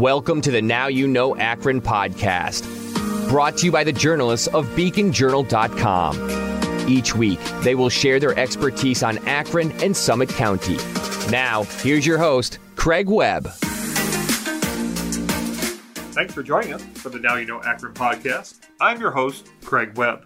Welcome to the Now You Know Akron podcast, brought to you by the journalists of beaconjournal.com. Each week, they will share their expertise on Akron and Summit County. Now, here's your host, Craig Webb. Thanks for joining us for the Now You Know Akron podcast. I'm your host, Craig Webb.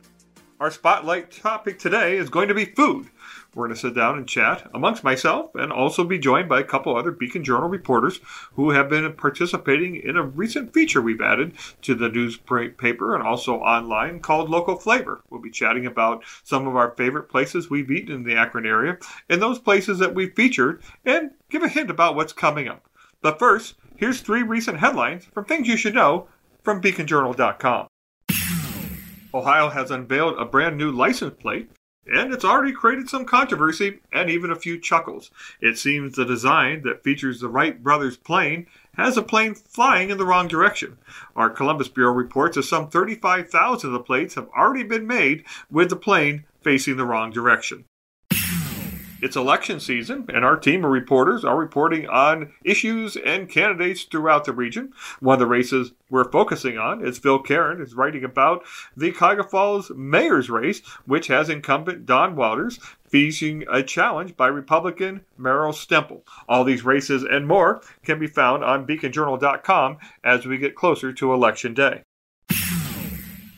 Our spotlight topic today is going to be food. We're going to sit down and chat amongst myself and also be joined by a couple other Beacon Journal reporters who have been participating in a recent feature we've added to the newspaper and also online called Local Flavor. We'll be chatting about some of our favorite places we've eaten in the Akron area and those places that we've featured and give a hint about what's coming up. But first, here's three recent headlines from things you should know from beaconjournal.com. Ohio has unveiled a brand new license plate and it's already created some controversy and even a few chuckles. It seems the design that features the Wright brothers plane has a plane flying in the wrong direction. Our Columbus Bureau reports that some 35,000 of the plates have already been made with the plane facing the wrong direction. It's election season, and our team of reporters are reporting on issues and candidates throughout the region. One of the races we're focusing on is Phil Keren is writing about the Cuyahoga Falls mayor's race, which has incumbent Don Walters facing a challenge by Republican Merrill Stemple. All these races and more can be found on beaconjournal.com as we get closer to election day.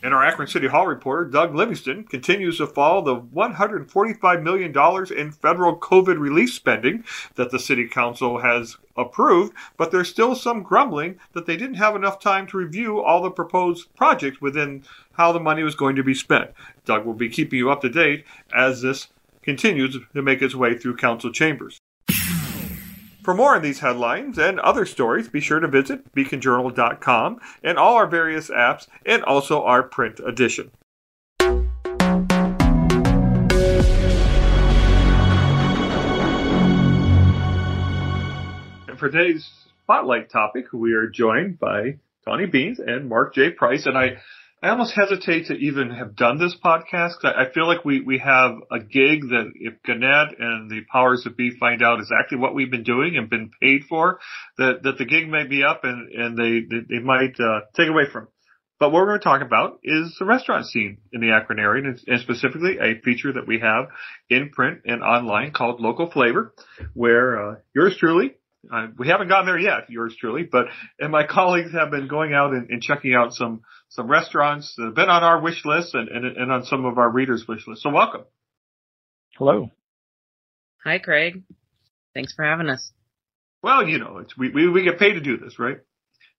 And our Akron City Hall reporter, Doug Livingston, continues to follow the $145 million in federal COVID relief spending that the City Council has approved, but there's still some grumbling that they didn't have enough time to review all the proposed projects within how the money was going to be spent. Doug will be keeping you up to date as this continues to make its way through council chambers. For more on these headlines and other stories, be sure to visit beaconjournal.com and all our various apps and also our print edition. And for today's spotlight topic, we are joined by Tawney Beans and Mark J. Price. And I I almost hesitate to even have done this podcast because I feel like we, we have a gig that if Gannett and the powers that be find out exactly what we've been doing and been paid for, that, that the gig may be up and, and they, they might, uh, take away from. But what we're going to talk about is the restaurant scene in the Akron area and, and specifically a feature that we have in print and online called Local Flavor where, uh, yours truly uh, we haven't gotten there yet, yours truly, but and my colleagues have been going out and, and, checking out some some restaurants that have been on our wish list and, and, and on some of our readers' wish list. So welcome. Hello. Hi, Craig. Thanks for having us. Well, you know, we, we we get paid to do this, right?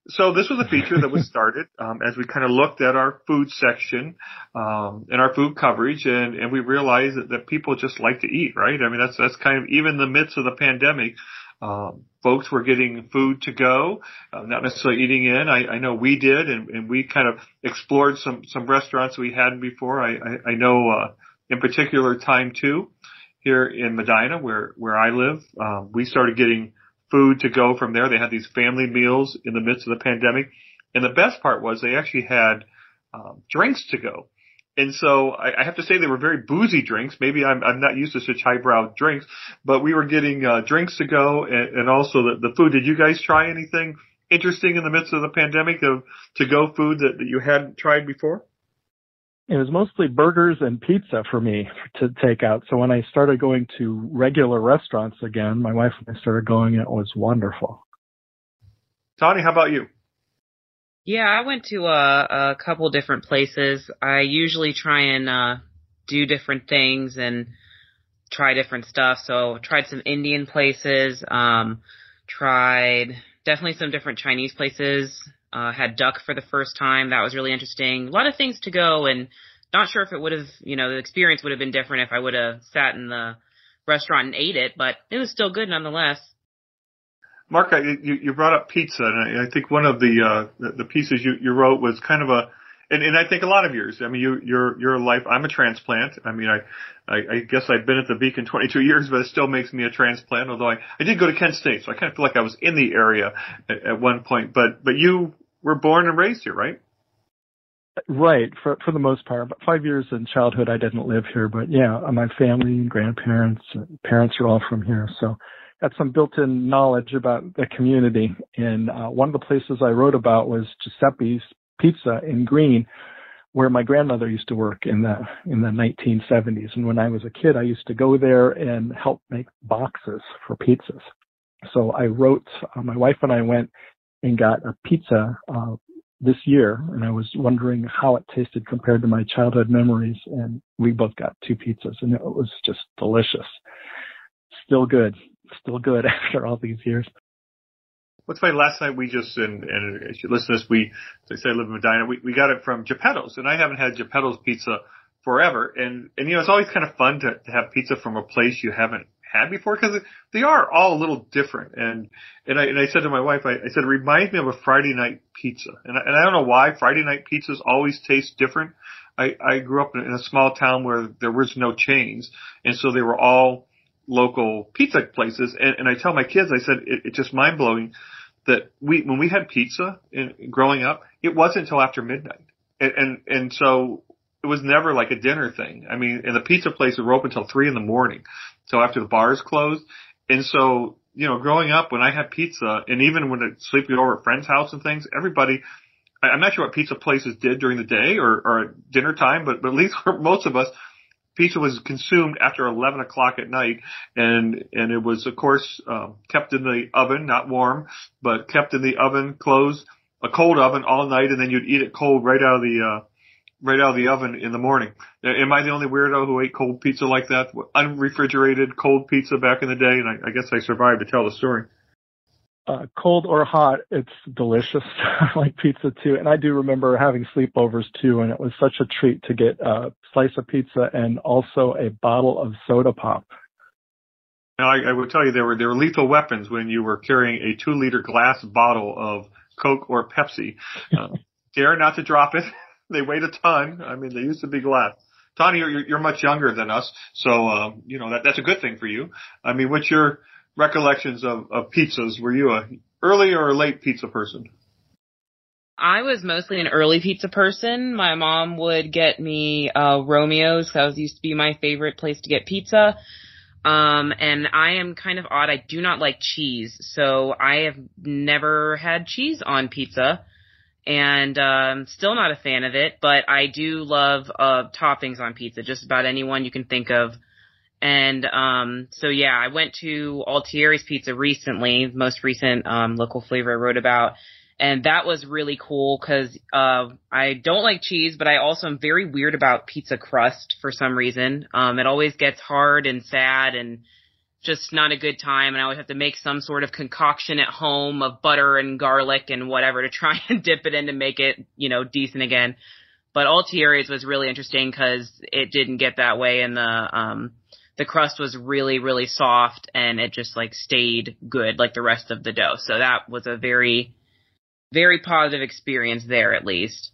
So this was a feature that was started um, as we kind of looked at our food section um, and our food coverage, and, and we realized that, that people just like to eat, right? I mean, that's that's kind of even in the midst of the pandemic. Um, folks were getting food to go, uh, not necessarily eating in. I, I know we did, and, and, we kind of explored some some restaurants we hadn't before. I, I, I know uh, in particular time two here in Medina, where where I live, um, we started getting food to go from there. They had these family meals in the midst of the pandemic, and the best part was they actually had um, drinks to go. And so I, I have to say they were very boozy drinks. Maybe I'm, I'm not used to such highbrow drinks, but we were getting uh, drinks to go and, and also the, the food. Did you guys try anything interesting in the midst of the pandemic of to go food that, that you hadn't tried before? It was mostly burgers and pizza for me to take out. So when I started going to regular restaurants again, my wife and I started going, it was wonderful. Tony, how about you? Yeah, I went to a, a couple different places. I usually try and uh, do different things and try different stuff. So tried some Indian places, um, tried definitely some different Chinese places. Uh, had duck for the first time. That was really interesting. A lot of things to go and not sure if it would have, you know, the experience would have been different if I would have sat in the restaurant and ate it, but it was still good nonetheless. Mark, I, you, you brought up pizza, and I, I think one of the, uh, the, the pieces you, you wrote was kind of a, and, and I think a lot of yours. I mean, you, you're a life. I'm a transplant. I mean, I, I, I guess I've been at the Beacon 22 years, but it still makes me a transplant. Although I, I did go to Kent State, so I kind of feel like I was in the area at, at one point. But, but you were born and raised here, right? Right, for for the most part. But five years in childhood, I didn't live here. But yeah, my family and grandparents, parents are all from here. So got some built-in knowledge about the community. And uh, one of the places I wrote about was Giuseppe's Pizza in Green, where my grandmother used to work in the in the 1970s. And when I was a kid, I used to go there and help make boxes for pizzas. So I wrote. Uh, my wife and I went and got a pizza uh, this year, and I was wondering how it tasted compared to my childhood memories. And we both got two pizzas, and it was just delicious. Still good, still good after all these years. What's funny, last night we just, and, and listen this, we, as I say, I live in Medina, we, we got it from Geppetto's, and I haven't had Geppetto's pizza forever. And, and you know, it's always kind of fun to, to have pizza from a place you haven't had before because they are all a little different. And and I and I said to my wife, I, I said it reminds me of a Friday night pizza, and I, and I don't know why Friday night pizzas always taste different. I I grew up in a small town where there was no chains, and so they were all local pizza places. And, and I tell my kids, I said it, it's just mind blowing that we when we had pizza in, growing up, it wasn't until after midnight, and and, and so it was never like a dinner thing. I mean, in the pizza places were open until three in the morning. So after the bars closed. And so, you know, growing up when I had pizza and even when it sleeping over at friends' house and things, everybody, I'm not sure what pizza places did during the day or, or at dinner time, but, but at least for most of us, pizza was consumed after 11 o'clock at night and, and it was of course, um, kept in the oven, not warm, but kept in the oven closed, a cold oven all night and then you'd eat it cold right out of the, uh, right out of the oven in the morning. Am I the only weirdo who ate cold pizza like that? Unrefrigerated cold pizza back in the day, and I, I guess I survived to tell the story. Uh, cold or hot, it's delicious. I like pizza too. And I do remember having sleepovers too, and it was such a treat to get a slice of pizza and also a bottle of soda pop. Now, I, I would tell you there were there were lethal weapons when you were carrying a two liter glass bottle of Coke or Pepsi. Uh, dare not to drop it. they weighed a ton. I mean, they used to be glass. Tony, you're, you're much younger than us, so um, you know that that's a good thing for you. I mean, what's your recollections of, of pizzas? Were you a early or a late pizza person? I was mostly an early pizza person. My mom would get me uh Romeo's. That was used to be my favorite place to get pizza. Um, and I am kind of odd. I do not like cheese, so I have never had cheese on pizza and um, still not a fan of it. But I do love uh, toppings on pizza, just about anyone you can think of. And um, so yeah, I went to Altieri's Pizza recently, most recent um, local flavor I wrote about, and that was really cool because uh, I don't like cheese, but I also am very weird about pizza crust for some reason. Um, it always gets hard and sad and just not a good time and I would have to make some sort of concoction at home of butter and garlic and whatever to try and dip it in to make it, you know, decent again. But Altieri's was really interesting because it didn't get that way in the, um, the crust was really, really soft and it just like stayed good like the rest of the dough. So that was a very, very positive experience there at least.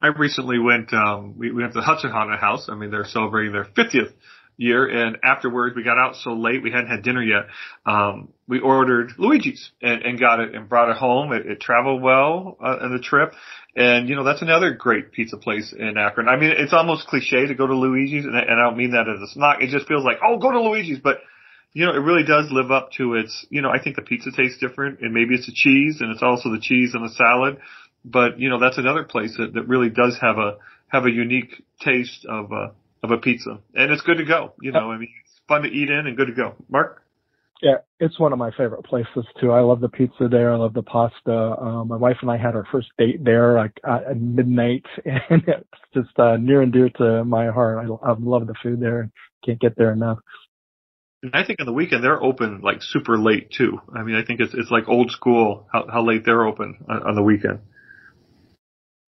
I recently went, um, we, we went to the Haunted House. I mean, they're celebrating their 50th year, and afterwards we got out so late we hadn't had dinner yet. Um, we ordered Luigi's and, and got it and brought it home. It, it traveled well uh, on the trip, and you know that's another great pizza place in Akron. I mean, it's almost cliche to go to Luigi's, and, and I don't mean that as a snock. It just feels like oh, go to Luigi's, but you know, it really does live up to its, you know, I think the pizza tastes different and maybe it's the cheese and it's also the cheese and the salad. But, you know, that's another place that, that really does have a, have a unique taste of, uh, of a pizza, and it's good to go. You know, I mean, it's fun to eat in and good to go. Mark. Yeah, it's one of my favorite places too. I love the pizza there. I love the pasta. Um, my wife and I had our first date there like uh, at midnight, and it's just uh, near and dear to my heart. I, I love the food there. Can't get there enough. And I think on the weekend they're open like super late too. I mean, I think it's it's like old school how how late they're open on, on the weekend.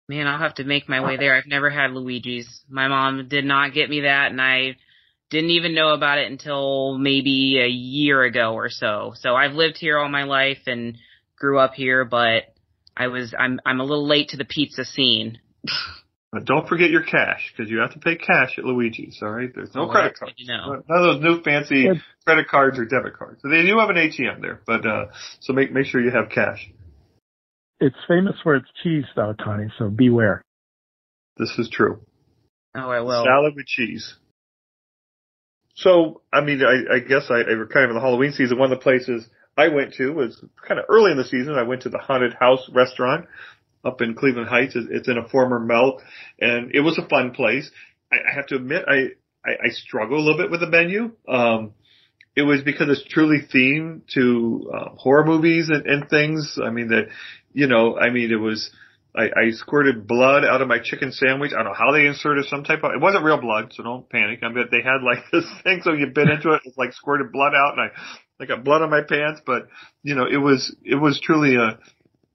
Man, I'll have to make my way there. I've never had Luigi's. My mom did not get me that and I didn't even know about it until maybe a year ago or so. So I've lived here all my life and grew up here, but I was I'm I'm a little late to the pizza scene. But don't forget your cash because you have to pay cash at Luigi's. All right, there's no oh, credit cards. You know. None of those new fancy credit cards or debit cards. So they do have an ATM there, but uh, so make make sure you have cash. It's famous for its cheese, though, Tony. So beware. This is true. Oh, I will. Salad with cheese. So, I mean, I, I guess I, I were kind of in the Halloween season. One of the places I went to was kind of early in the season. I went to the Haunted House restaurant up in Cleveland Heights. It's in a former melt and it was a fun place. I, I have to admit, I, I, I struggle a little bit with the menu. Um, it was because it's truly themed to uh, horror movies and, and things. I mean that, you know, I mean it was. I, I squirted blood out of my chicken sandwich. I don't know how they inserted some type of. It wasn't real blood, so don't panic. I mean they had like this thing, so you bit into it, it's like squirted blood out, and I, I got blood on my pants. But you know, it was it was truly a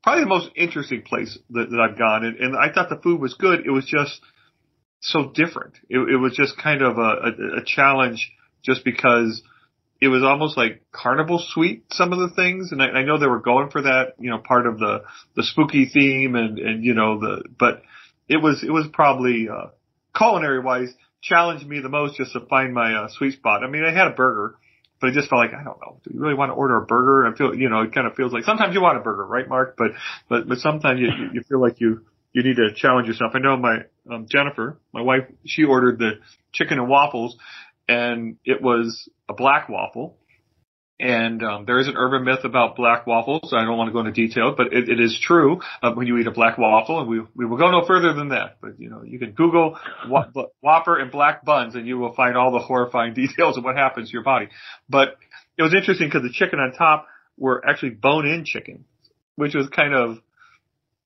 probably the most interesting place that, that I've gone, and, and I thought the food was good. It was just so different. It, it was just kind of a, a, a challenge, just because it was almost like carnival sweet some of the things and I, I know they were going for that you know part of the the spooky theme and and you know the but it was it was probably uh culinary wise challenged me the most just to find my uh, sweet spot i mean i had a burger but I just felt like I don't know. Do you really want to order a burger? I feel, you know, it kind of feels like sometimes you want a burger, right, Mark? But but but sometimes you you feel like you you need to challenge yourself. I know my um, Jennifer, my wife, she ordered the chicken and waffles, and it was a black waffle. And um, there is an urban myth about black waffles. I don't want to go into detail, but it, it is true uh, when you eat a black waffle, and we we will go no further than that. But you know, you can Google Whopper and black buns, and you will find all the horrifying details of what happens to your body. But it was interesting because the chicken on top were actually bone-in chicken, which was kind of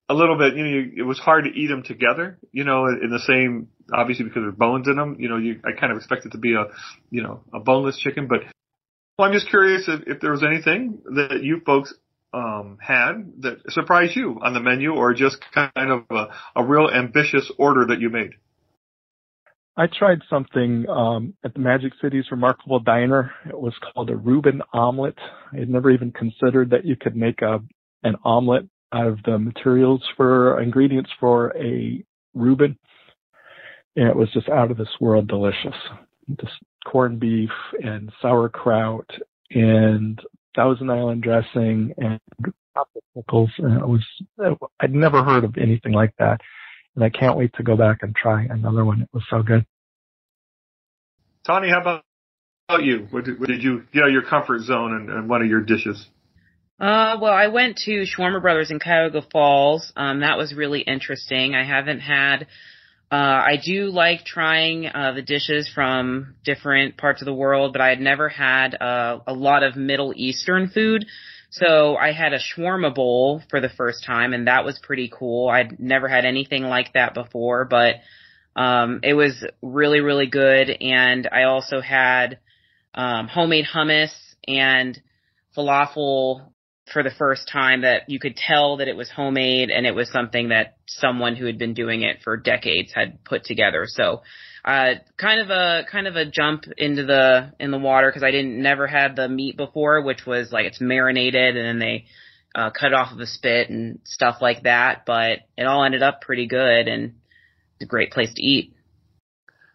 a little bit, you know, it was hard to eat them together, you know, in the same, obviously because there's bones in them, you know, you, I kind of expect it to be a, you know, a boneless chicken, but well, I'm just curious if, if there was anything that you folks, um, had that surprised you on the menu or just kind of a, a real ambitious order that you made. I tried something um, at the Magic City's Remarkable Diner. It was called a Reuben omelet. I had never even considered that you could make a an omelet of the materials for ingredients for a Reuben. And it was just out of this world delicious. Just corned beef and sauerkraut and Thousand Island dressing and pickles. And it was, I'd never heard of anything like that. And I can't wait to go back and try another one. It was so good. Tony, how about you? What did, what did you of your comfort zone and, and one of your dishes? Uh, well, I went to Shawarma Brothers in Cuyahoga Falls. Um, that was really interesting. I haven't had, uh, I do like trying, uh, the dishes from different parts of the world, but I had never had, uh, a lot of Middle Eastern food. So I had a shawarma bowl for the first time and that was pretty cool. I'd never had anything like that before, but, um, it was really, really good. And I also had, um, homemade hummus and falafel for the first time that you could tell that it was homemade and it was something that someone who had been doing it for decades had put together. So, uh, kind of a, kind of a jump into the, in the water because I didn't, never had the meat before, which was like it's marinated and then they, uh, cut off of a spit and stuff like that. But it all ended up pretty good and a great place to eat.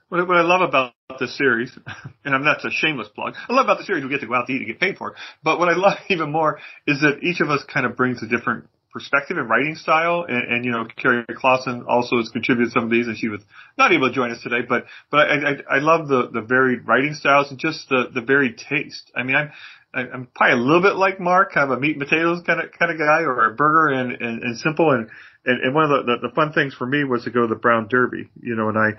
What I love about this series, and not a shameless plug, I love about the series we get to go out to eat and get paid for. But what I love even more is that each of us kind of brings a different perspective and writing style. And, and you know, Kerry Clawson also has contributed some of these, and she was not able to join us today. But but I I, I love the the varied writing styles and just the the varied taste. I mean, I'm I'm probably a little bit like Mark, kind of a meat and potatoes kind of kind of guy, or a burger and and, and simple. And, and and one of the, the the fun things for me was to go to the Brown Derby, you know, and I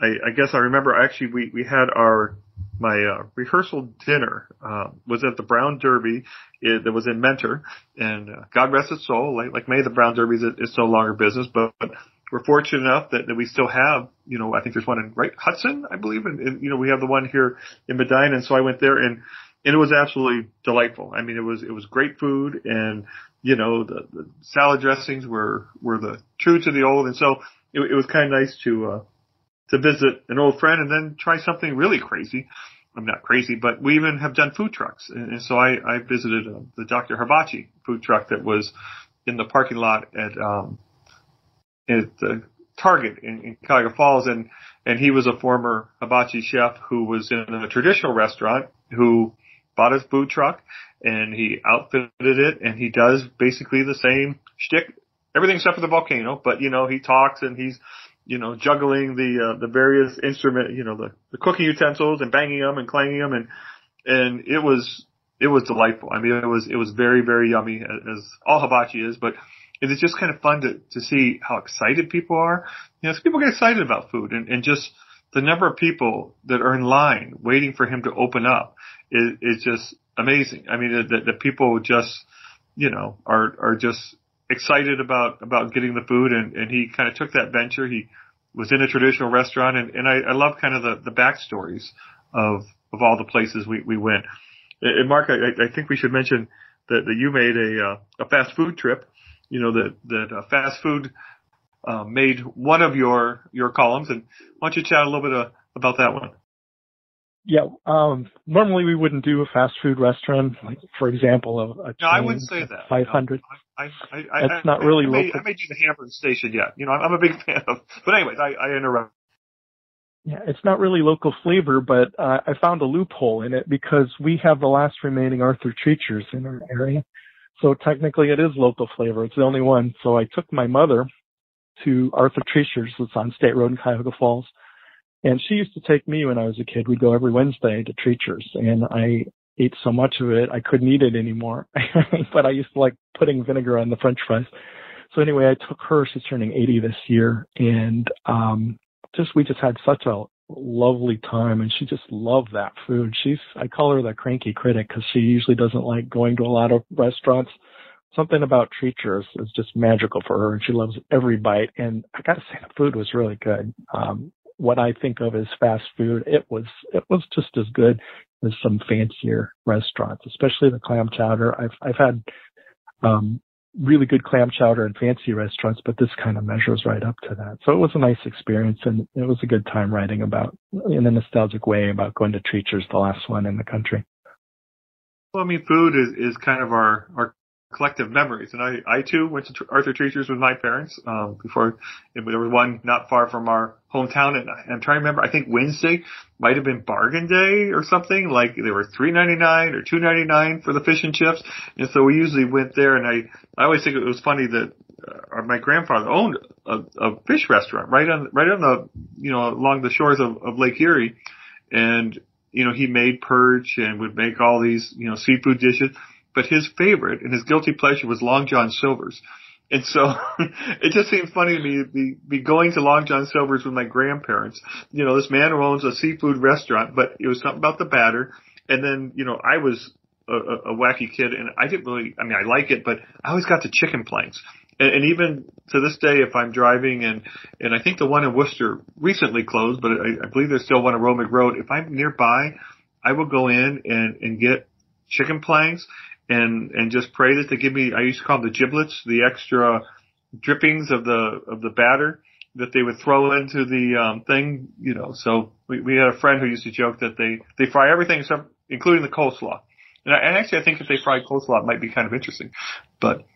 I, I guess I remember actually we, we had our, my, uh, rehearsal dinner, uh, was at the Brown Derby it, that was in Mentor. And, uh, God rest its soul, like, like many of the Brown Derbies, it, it's no longer business, but, but we're fortunate enough that, that we still have, you know, I think there's one in, right, Hudson, I believe, and, and you know, we have the one here in Medina, and so I went there and, and it was absolutely delightful. I mean, it was, it was great food and, you know, the, the salad dressings were, were the true to the old, and so it, it was kind of nice to, uh, to visit an old friend and then try something really crazy. I'm not crazy, but we even have done food trucks. And, and so I, I visited uh, the Dr. Hibachi food truck that was in the parking lot at, um, at the Target in, in Cuyahoga Falls. And, and he was a former hibachi chef who was in a traditional restaurant who bought his food truck and he outfitted it and he does basically the same shtick, everything except for the volcano, but you know, he talks and he's you know, juggling the uh, the various instrument, you know, the the cooking utensils and banging them and clanging them, and and it was it was delightful. I mean, it was it was very very yummy as all hibachi is, but it is just kind of fun to to see how excited people are. You know, people get excited about food, and and just the number of people that are in line waiting for him to open up is is just amazing. I mean, that the people just you know are are just excited about about getting the food, and and he kind of took that venture. He was in a traditional restaurant, and and I, I love kind of the the backstories of of all the places we we went. And Mark, I, I think we should mention that, that you made a uh, a fast food trip. You know that that uh, fast food uh, made one of your your columns, and why don't you chat a little bit uh, about that one? Yeah, um, normally we wouldn't do a fast food restaurant, like for example, a, a no, I wouldn't say that. Five hundred. No, I, I, I, That's not really I, local. I may do the hamburger station yet. You know, I'm, I'm a big fan of. But anyways, I, I interrupt. Yeah, it's not really local flavor, but uh, I found a loophole in it because we have the last remaining Arthur Treacher's in our area. So technically it is local flavor. It's the only one. So I took my mother to Arthur Treacher's that's on State Road in Cuyahoga Falls. And she used to take me when I was a kid. We'd go every Wednesday to Treacher's and I ate so much of it I couldn't eat it anymore. but I used to like putting vinegar on the french fries. So anyway, I took her, she's turning 80 this year and um just we just had such a lovely time and she just loved that food. She's I call her the cranky critic cuz she usually doesn't like going to a lot of restaurants. Something about Treacher's is just magical for her and she loves every bite and I got to say the food was really good. Um what I think of as fast food, it was it was just as good as some fancier restaurants, especially the clam chowder. I've I've had um really good clam chowder in fancy restaurants, but this kind of measures right up to that. So it was a nice experience and it was a good time writing about in a nostalgic way about going to Treacher's, the last one in the country. Well, I mean, food is, is kind of our, our collective memories. And I, I too went to Arthur Treacher's with my parents, um, before there was one not far from our hometown. And I'm trying to remember, I think Wednesday might have been bargain day or something. Like they were three ninety nine or two ninety nine for the fish and chips. And so we usually went there. And I, I always think it was funny that uh, my grandfather owned a, a fish restaurant right on, right on the, you know, along the shores of, of Lake Erie. And, you know, he made perch and would make all these, you know, seafood dishes but his favorite and his guilty pleasure was Long John Silver's. And so it just seems funny to me to be, be going to Long John Silver's with my grandparents. You know, this man who owns a seafood restaurant, but it was something about the batter. And then, you know, I was a, a, a wacky kid and I didn't really, I mean, I like it, but I always got the chicken planks. And, and even to this day, if I'm driving and, and I think the one in Wooster recently closed, but I, I believe there's still one on Romig Road. If I'm nearby, I will go in and, and get chicken planks and and just pray that they give me. I used to call them the giblets, the extra drippings of the of the batter that they would throw into the um, thing. You know, so we we had a friend who used to joke that they they fry everything except including the coleslaw. And, I, and actually, I think if they fried coleslaw, it might be kind of interesting. But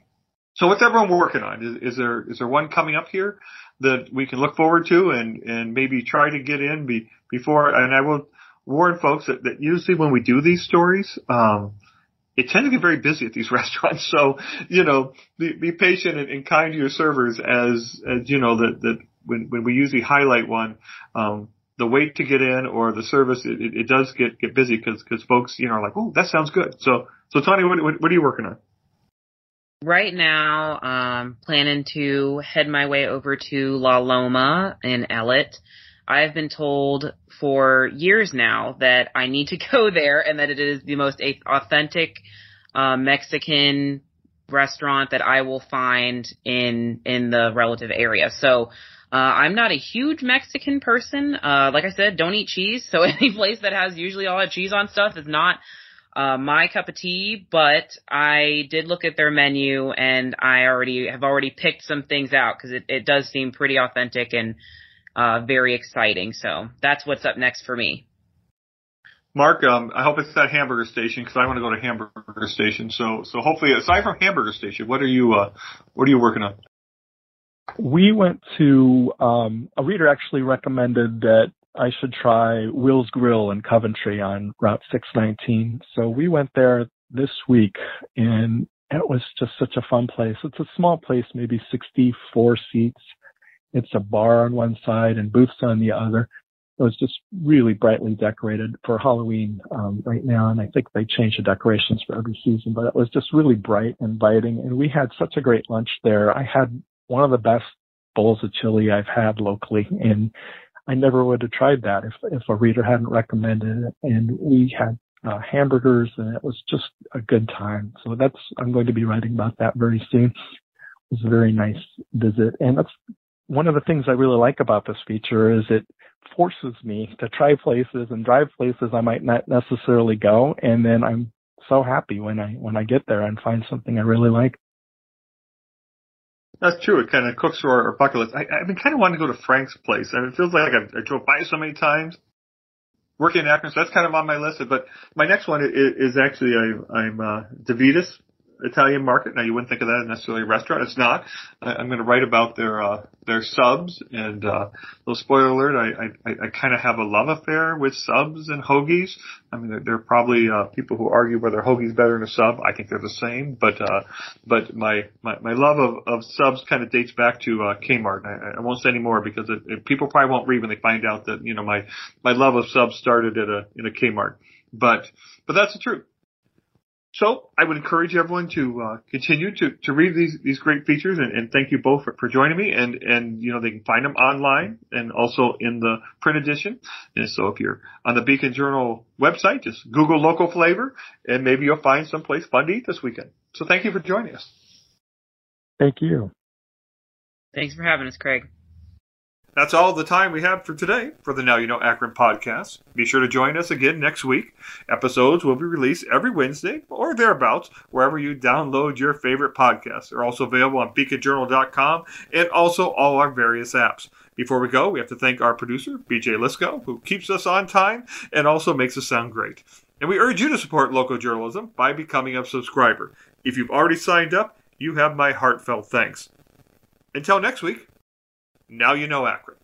so what's everyone working on? Is, is there is there one coming up here that we can look forward to and and maybe try to get in be, before? And I will warn folks that, that usually when we do these stories, um, it tends to get very busy at these restaurants. So, you know, be, be patient and, and, kind to your servers as, as you know, that, that when, when we usually highlight one, um, the wait to get in or the service, it, it, it does get, get busy because, because folks, you know, are like, oh, that sounds good. So, so Tony, what, what, what are you working on? Right now, um, planning to head my way over to La Loma in Ellet. I've been told for years now that I need to go there and that it is the most authentic uh, Mexican restaurant that I will find in in the relative area. So uh, I'm not a huge Mexican person. Uh, like I said, don't eat cheese. So any place that has usually all that cheese on stuff is not uh, my cup of tea. But I did look at their menu and I already have already picked some things out because it, it does seem pretty authentic and uh, very exciting. So that's what's up next for me. Mark, um, I hope it's that hamburger station because I want to go to hamburger station. So, so hopefully, aside from hamburger station, what are you, uh, what are you working on? We went to um, a reader actually recommended that I should try Will's Grill in Coventry on Route 619. So we went there this week, and it was just such a fun place. It's a small place, maybe 64 seats it's a bar on one side and booths on the other. It was just really brightly decorated for Halloween um, right now, and I think they change the decorations for every season. But it was just really bright and inviting, and we had such a great lunch there. I had one of the best bowls of chili I've had locally, and I never would have tried that if if a reader hadn't recommended it. And we had uh, hamburgers, and it was just a good time. So that's I'm going to be writing about that very soon. It was a very nice visit, and that's one of the things I really like about this feature is it forces me to try places and drive places I might not necessarily go, and then I'm so happy when I when I get there and find something I really like. That's true. It kind of cooks for our list. I, I've been kind of wanting to go to Frank's place, and it feels like I, I drove by so many times. Working in Akron, so that's kind of on my list. But my next one is, is actually I, I'm uh, DeVitis Italian market. Now you wouldn't think of that as necessarily a restaurant. It's not. I, I'm going to write about their uh, their subs and uh, little spoiler alert. I I, I kind of have a love affair with subs and hoagies. I mean, there, there are probably uh, people who argue whether hoagie's better than a sub. I think they're the same, but uh, but my, my my love of of subs kind of dates back to uh, Kmart. I, I won't say any more because it, it, people probably won't read when they find out that you know my my love of subs started at a in a Kmart. But but that's the truth. So I would encourage everyone to uh, continue to, to read these, these great features and, and thank you both for, for joining me and, and you know they can find them online and also in the print edition. And so if you're on the Beacon Journal website, just Google local flavor and maybe you'll find someplace fun to eat this weekend. So thank you for joining us. Thank you. Thanks for having us, Craig. That's all the time we have for today for the Now You Know Akron podcast. Be sure to join us again next week. Episodes will be released every Wednesday or thereabouts, wherever you download your favorite podcasts. They're also available on beaconjournal.com and also all our various apps. Before we go, we have to thank our producer, BJ Lisco, who keeps us on time and also makes us sound great. And we urge you to support local journalism by becoming a subscriber. If you've already signed up, you have my heartfelt thanks. Until next week, now you know Akron.